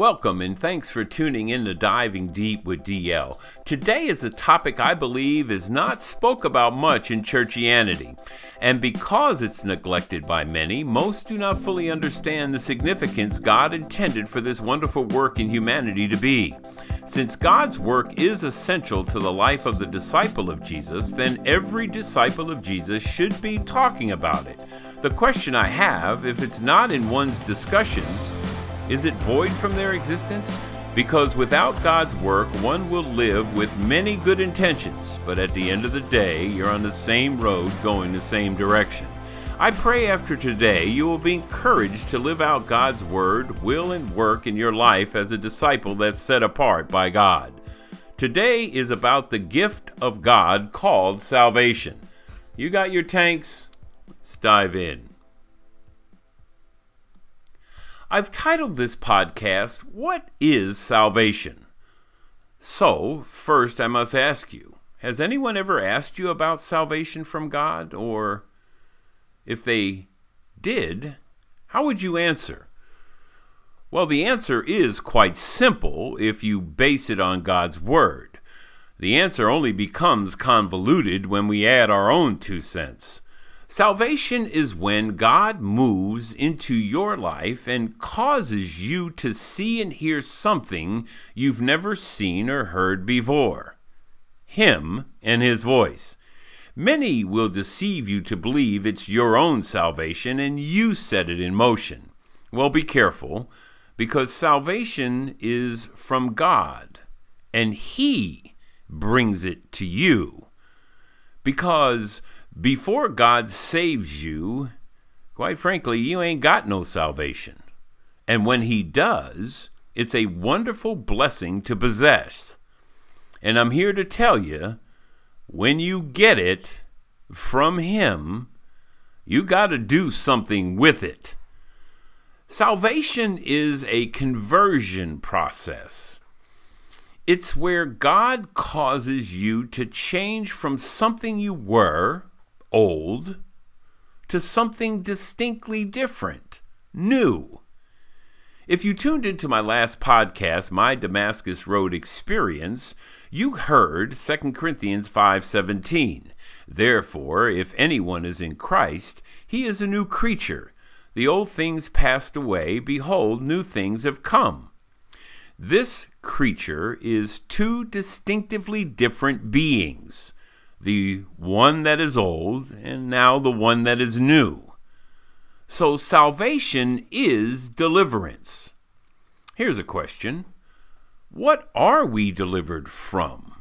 Welcome and thanks for tuning in to Diving Deep with DL. Today is a topic I believe is not spoke about much in churchianity. And because it's neglected by many, most do not fully understand the significance God intended for this wonderful work in humanity to be. Since God's work is essential to the life of the disciple of Jesus, then every disciple of Jesus should be talking about it. The question I have, if it's not in one's discussions, is it void from their existence? Because without God's work, one will live with many good intentions, but at the end of the day, you're on the same road going the same direction. I pray after today you will be encouraged to live out God's word, will, and work in your life as a disciple that's set apart by God. Today is about the gift of God called salvation. You got your tanks? Let's dive in. I've titled this podcast, What is Salvation? So, first I must ask you Has anyone ever asked you about salvation from God? Or if they did, how would you answer? Well, the answer is quite simple if you base it on God's Word. The answer only becomes convoluted when we add our own two cents. Salvation is when God moves into your life and causes you to see and hear something you've never seen or heard before Him and His voice. Many will deceive you to believe it's your own salvation and you set it in motion. Well, be careful, because salvation is from God, and He brings it to you. Because before God saves you, quite frankly, you ain't got no salvation. And when He does, it's a wonderful blessing to possess. And I'm here to tell you when you get it from Him, you got to do something with it. Salvation is a conversion process. It's where God causes you to change from something you were old to something distinctly different, new. If you tuned into my last podcast, My Damascus Road Experience, you heard 2 Corinthians 5:17. Therefore, if anyone is in Christ, he is a new creature. The old things passed away, behold, new things have come. This creature is two distinctively different beings the one that is old, and now the one that is new. So salvation is deliverance. Here's a question What are we delivered from?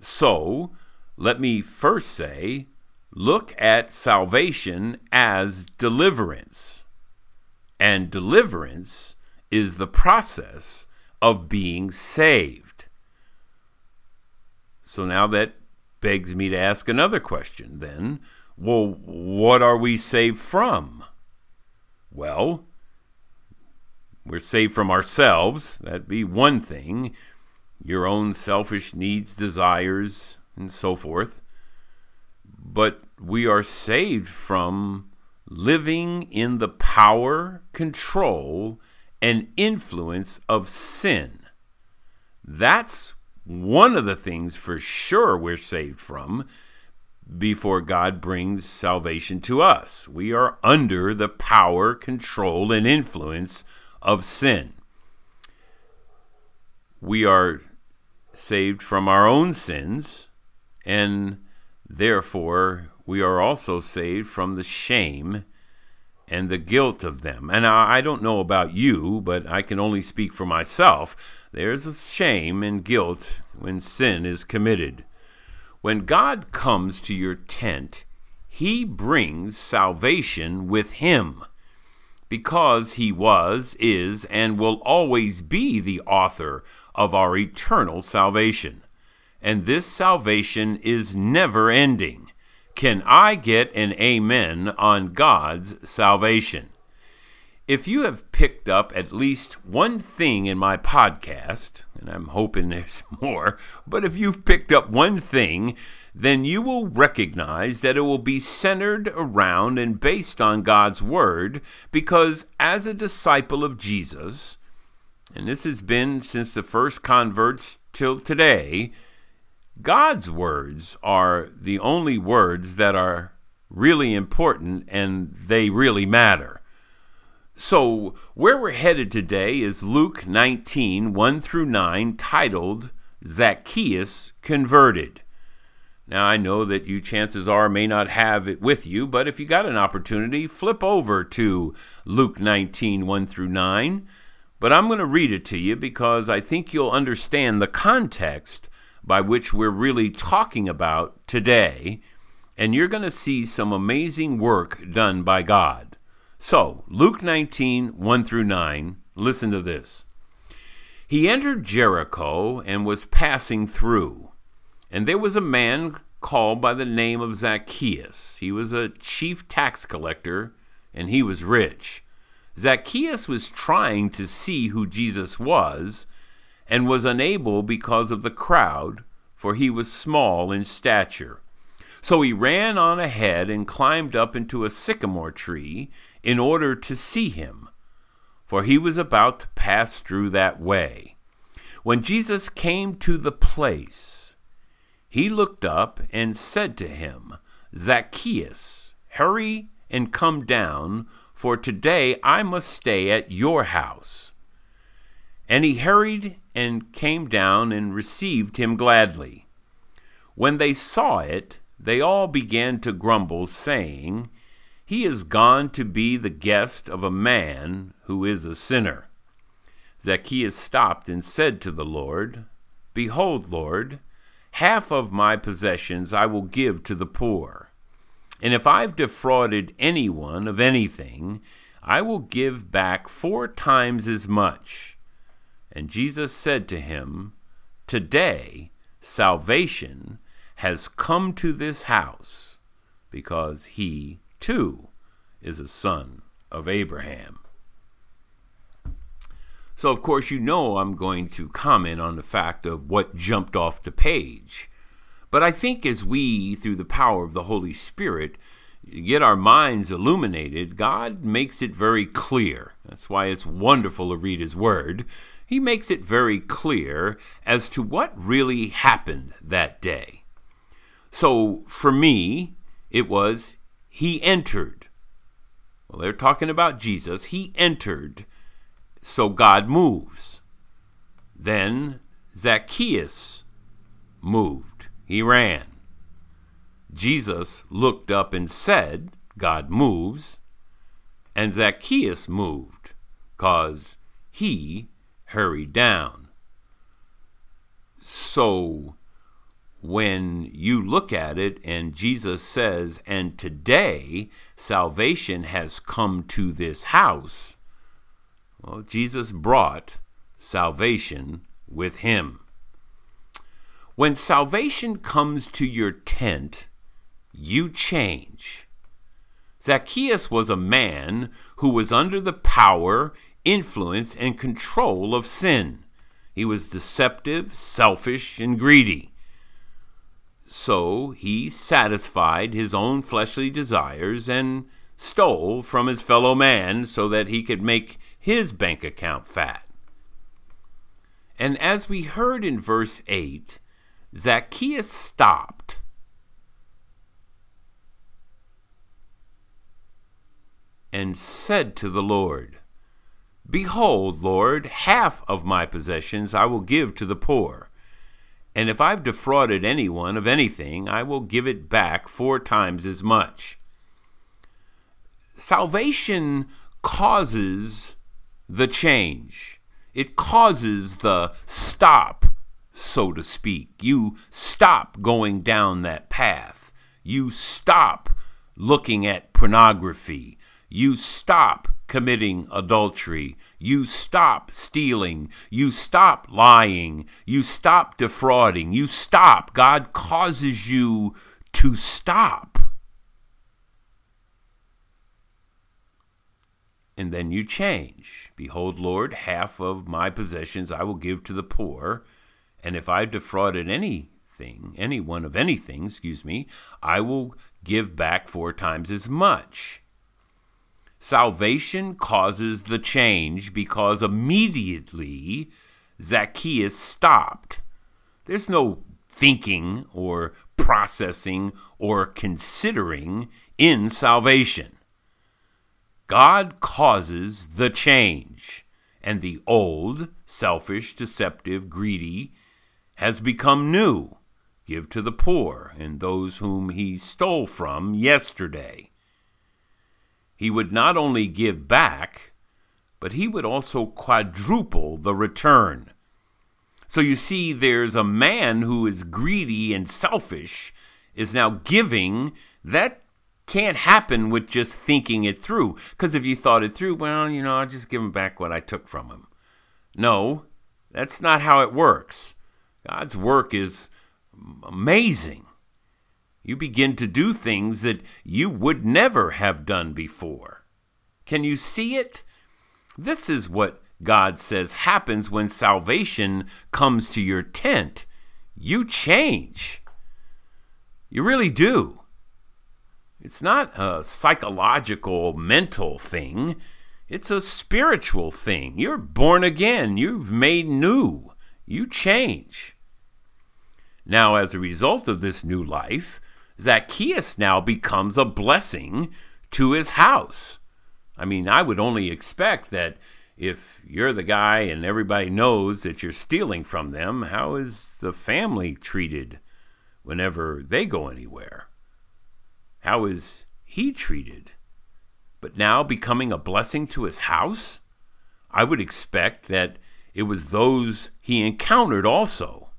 So, let me first say, look at salvation as deliverance. And deliverance is the process of being saved. So now that begs me to ask another question then. Well, what are we saved from? Well, we're saved from ourselves. That'd be one thing. Your own selfish needs, desires, and so forth. But we are saved from living in the power, control, and influence of sin. That's one of the things for sure we're saved from before God brings salvation to us. We are under the power, control, and influence of sin. We are saved from our own sins, and therefore we are also saved from the shame and the guilt of them. And I, don't know about you, but I can only speak for myself. There's a shame and guilt when sin is committed. When God comes to your tent, he brings salvation with him because he was, is, and will always be the author of our eternal salvation. And this salvation is never ending. Can I get an amen on God's salvation? If you have picked up at least one thing in my podcast, and I'm hoping there's more, but if you've picked up one thing, then you will recognize that it will be centered around and based on God's Word, because as a disciple of Jesus, and this has been since the first converts till today, God's words are the only words that are really important and they really matter. So, where we're headed today is Luke 19 1 through 9, titled Zacchaeus Converted. Now, I know that you chances are may not have it with you, but if you got an opportunity, flip over to Luke 19 1 through 9. But I'm going to read it to you because I think you'll understand the context by which we're really talking about today, and you're going to see some amazing work done by God. So, Luke 19 1 through 9, listen to this. He entered Jericho and was passing through. And there was a man called by the name of Zacchaeus. He was a chief tax collector, and he was rich. Zacchaeus was trying to see who Jesus was, and was unable because of the crowd, for he was small in stature. So he ran on ahead and climbed up into a sycamore tree in order to see him for he was about to pass through that way. When Jesus came to the place, he looked up and said to him, Zacchaeus, hurry and come down, for today I must stay at your house. And he hurried and came down and received him gladly. When they saw it, they all began to grumble, saying, he is gone to be the guest of a man who is a sinner. Zacchaeus stopped and said to the Lord, Behold, Lord, half of my possessions I will give to the poor. And if I've defrauded anyone of anything, I will give back four times as much. And Jesus said to him, Today salvation has come to this house, because he too is a son of Abraham. So, of course, you know I'm going to comment on the fact of what jumped off the page. But I think as we, through the power of the Holy Spirit, get our minds illuminated, God makes it very clear. That's why it's wonderful to read His Word. He makes it very clear as to what really happened that day. So, for me, it was he entered. Well, they're talking about Jesus. He entered, so God moves. Then Zacchaeus moved. He ran. Jesus looked up and said, God moves. And Zacchaeus moved, cause he hurried down. So when you look at it and Jesus says, and today salvation has come to this house, well, Jesus brought salvation with him. When salvation comes to your tent, you change. Zacchaeus was a man who was under the power, influence, and control of sin. He was deceptive, selfish, and greedy. So he satisfied his own fleshly desires and stole from his fellow man so that he could make his bank account fat. And as we heard in verse 8, Zacchaeus stopped. And said to the Lord, Behold, Lord, half of my possessions I will give to the poor. And if I've defrauded anyone of anything, I will give it back four times as much. Salvation causes the change, it causes the stop, so to speak. You stop going down that path, you stop looking at pornography, you stop committing adultery. You stop stealing. You stop lying. You stop defrauding. You stop. God causes you to stop. And then you change. Behold, Lord, half of my possessions I will give to the poor. And if I've defrauded anything, anyone of anything, excuse me, I will give back four times as much. Salvation causes the change because immediately Zacchaeus stopped. There's no thinking or processing or considering in salvation. God causes the change, and the old, selfish, deceptive, greedy has become new. Give to the poor and those whom he stole from yesterday. He would not only give back, but he would also quadruple the return. So you see, there's a man who is greedy and selfish, is now giving. That can't happen with just thinking it through. Because if you thought it through, well, you know, I'll just give him back what I took from him. No, that's not how it works. God's work is amazing. You begin to do things that you would never have done before. Can you see it? This is what God says happens when salvation comes to your tent. You change. You really do. It's not a psychological, mental thing. It's a spiritual thing. You're born again. You've made new. You change. Now, as a result of this new life, Zacchaeus now becomes a blessing to his house. I mean, I would only expect that if you're the guy and everybody knows that you're stealing from them, how is the family treated whenever they go anywhere? How is he treated? But now becoming a blessing to his house? I would expect that it was those he encountered also.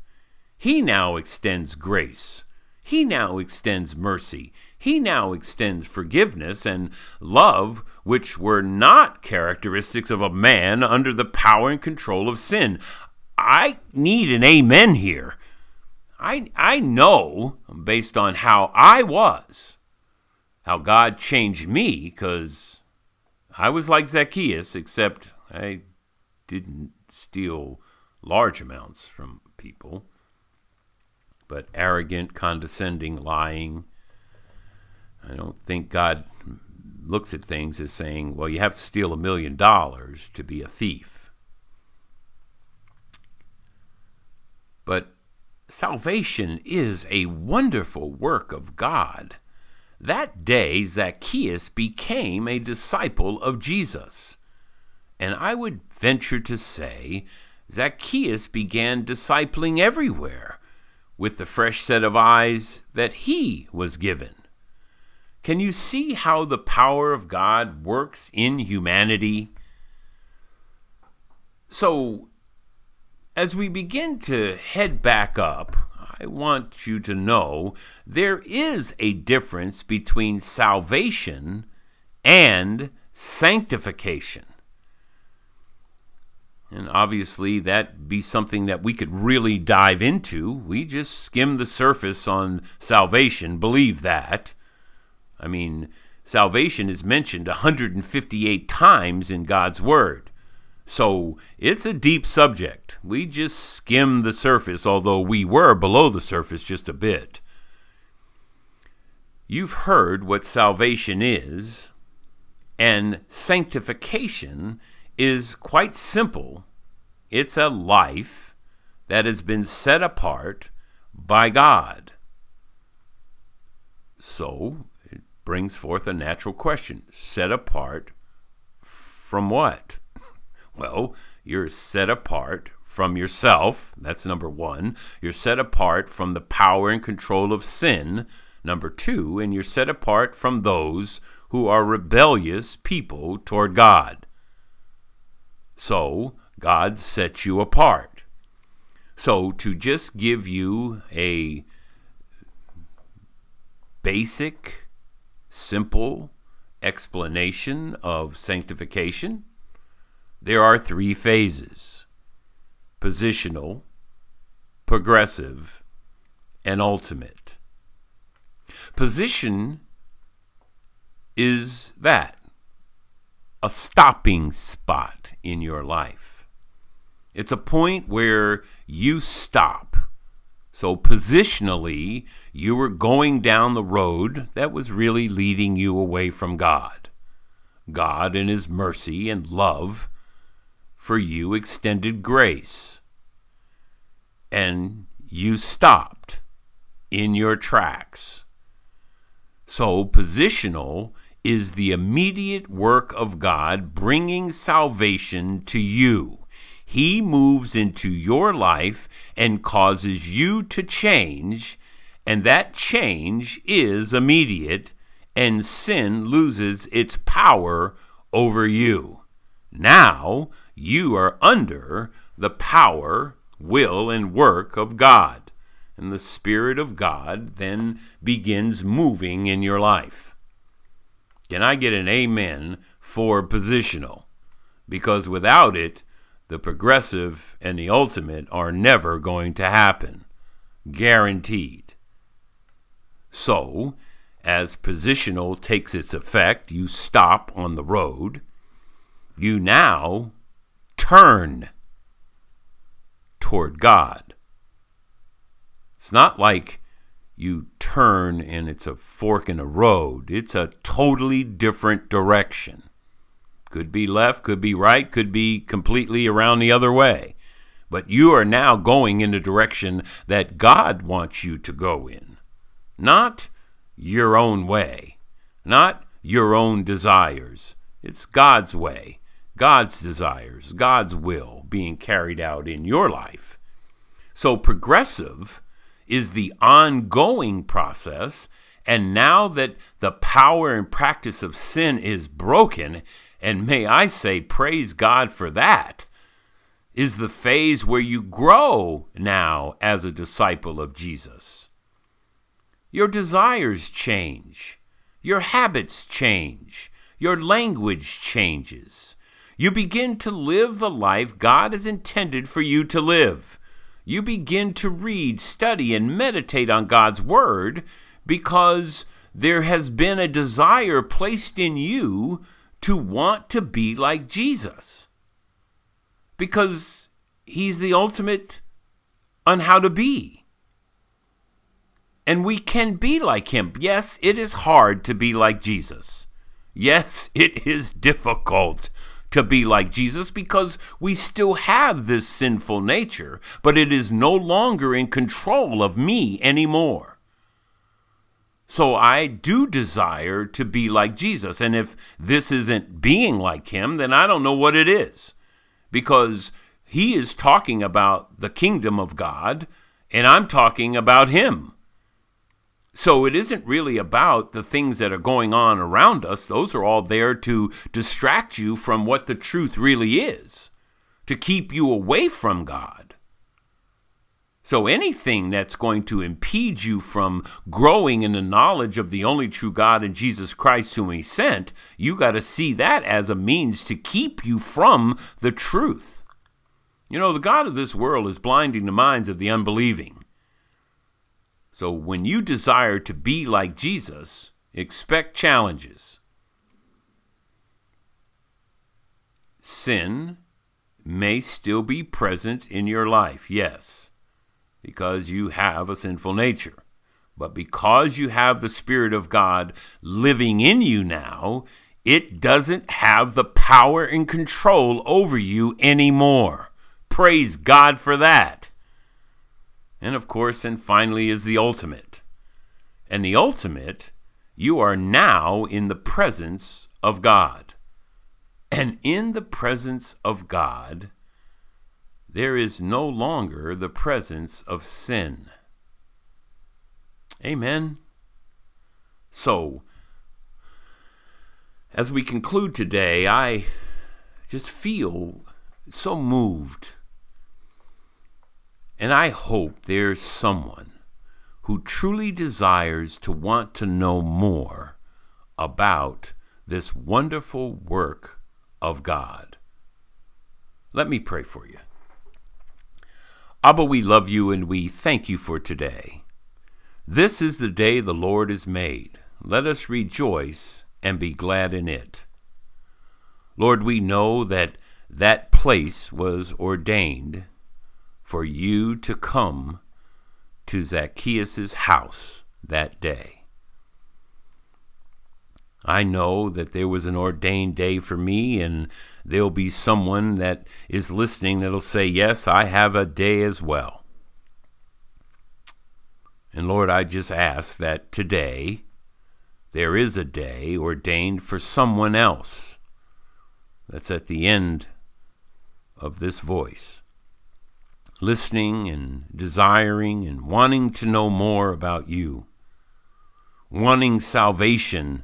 He now extends grace. He now extends mercy. He now extends forgiveness and love, which were not characteristics of a man under the power and control of sin. I need an amen here. I, I know, based on how I was, how God changed me, because I was like Zacchaeus, except I didn't steal large amounts from people, but arrogant, condescending, lying I don't think God looks at things as saying, well, you have to steal a million dollars to be a thief. But salvation is a wonderful work of God. That day, Zacchaeus became a disciple of Jesus. And I would venture to say, Zacchaeus began discipling everywhere with the fresh set of eyes that he was given. Can you see how the power of God works in humanity? So, as we begin to head back up, I want you to know there is a difference between salvation and sanctification. And obviously, that be something that we could really dive into. We just skim the surface on salvation, believe that. I mean, salvation is mentioned 158 times in God's Word. So it's a deep subject. We just skim the surface, although we were below the surface just a bit. You've heard what salvation is, and sanctification is quite simple. It's a life that has been set apart by God. So, it brings forth a natural question set apart from what? Well, you're set apart from yourself. That's number one. You're set apart from the power and control of sin. Number two, and you're set apart from those who are rebellious people toward God. So, God sets you apart. So, to just give you a basic simple explanation of sanctification, there are three phases positional, progressive, and ultimate. Position is that a stopping spot in your life. It's a point where you stop so, positionally, you were going down the road that was really leading you away from God. God in His mercy and love for you extended grace. And you stopped in your tracks. So, positional is the immediate work of God bringing salvation to you. He moves into your life and causes you to change, and that change is immediate, and sin loses its power over you. Now you are under the power, will, and work of God, and the Spirit of God then begins moving in your life. Can I get an amen for positional? Because without it, the progressive and the ultimate are never going to happen. Guaranteed. So, as positional takes its effect, you stop on the road. You now turn toward God. It's not like you turn and it's a fork in a road, it's a totally different direction. Could be left, could be right, could be completely around the other way. But you are now going in the direction that God wants you to go in, not your own way, not your own desires. It's God's way, God's desires, God's will being carried out in your life. So, progressive is the ongoing process. And now that the power and practice of sin is broken, and may I say, praise God for that, is the phase where you grow now as a disciple of Jesus. Your desires change, your habits change, your language changes. You begin to live the life God has intended for you to live. You begin to read, study, and meditate on God's Word because there has been a desire placed in you to want to be like Jesus. Because he's the ultimate on how to be. And we can be like him. Yes, it is hard to be like Jesus. Yes, it is difficult to be like Jesus because we still have this sinful nature, but it is no longer in control of me anymore. So I do desire to be like Jesus. And if this isn't being like him, then I don't know what it is. Because he is talking about the kingdom of God, and I'm talking about him. So it isn't really about the things that are going on around us. Those are all there to distract you from what the truth really is, to keep you away from God. So anything that's going to impede you from growing in the knowledge of the only true God and Jesus Christ whom he sent, you got to see that as a means to keep you from the truth. You know, the God of this world is blinding the minds of the unbelieving. So when you desire to be like Jesus, expect challenges. Sin may still be present in your life, yes because you have a sinful nature. But because you have the Spirit of God living in you now, it doesn't have the power and control over you anymore. Praise God for that. And of course, and finally, is the ultimate. And the ultimate, you are now in the presence of God. And in the presence of God, there is no longer the presence of sin. Amen. So, as we conclude today, I just feel so moved. And I hope there's someone who truly desires to want to know more about this wonderful work of God. Let me pray for you. Abba, we love you and we thank you for today. This is the day the Lord has made. Let us rejoice and be glad in it. Lord, we know that that place was ordained for you to come to Zacchaeus' house that day. I know that there was an ordained day for me, and there'll be someone that is listening that'll say, Yes, I have a day as well. And Lord, I just ask that today there is a day ordained for someone else that's at the end of this voice, listening and desiring and wanting to know more about you, wanting salvation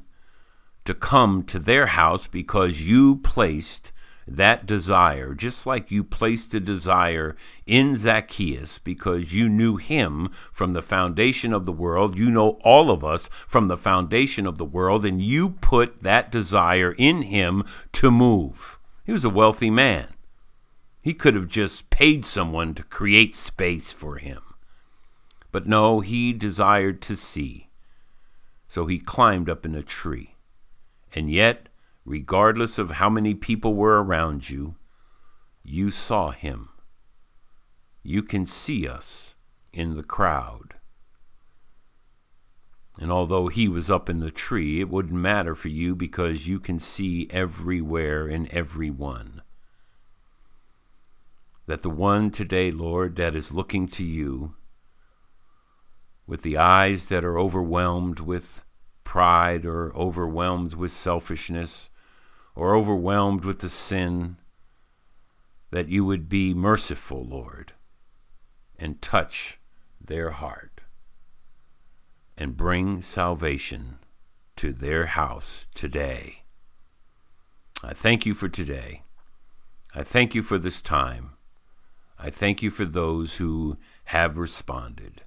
to come to their house because you placed that desire, just like you placed a desire in Zacchaeus because you knew him from the foundation of the world. You know all of us from the foundation of the world, and you put that desire in him to move. He was a wealthy man. He could have just paid someone to create space for him. But no, he desired to see. So he climbed up in a tree. And yet, regardless of how many people were around you, you saw him. You can see us in the crowd. And although he was up in the tree, it wouldn't matter for you because you can see everywhere and everyone. That the one today, Lord, that is looking to you with the eyes that are overwhelmed with pride or overwhelmed with selfishness or overwhelmed with the sin, that you would be merciful, Lord, and touch their heart and bring salvation to their house today. I thank you for today. I thank you for this time. I thank you for those who have responded.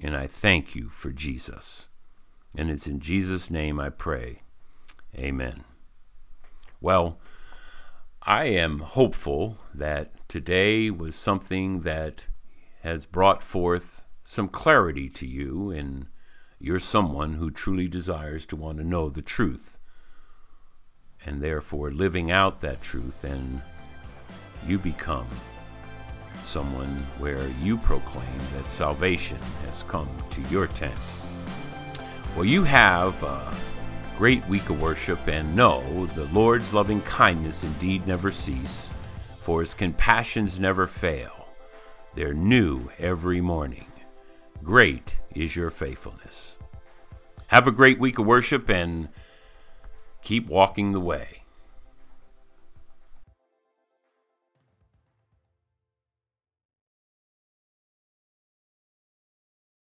And I thank you for Jesus. And it's in Jesus' name I pray. Amen. Well, I am hopeful that today was something that has brought forth some clarity to you, and you're someone who truly desires to want to know the truth, and therefore living out that truth, and you become someone where you proclaim that salvation has come to your tent. Well, you have. a great week of worship and know the Lord's loving kindness indeed never cease, for his compassions never fail. They're new every morning. Great is your faithfulness. Have a great week of worship and keep walking the way.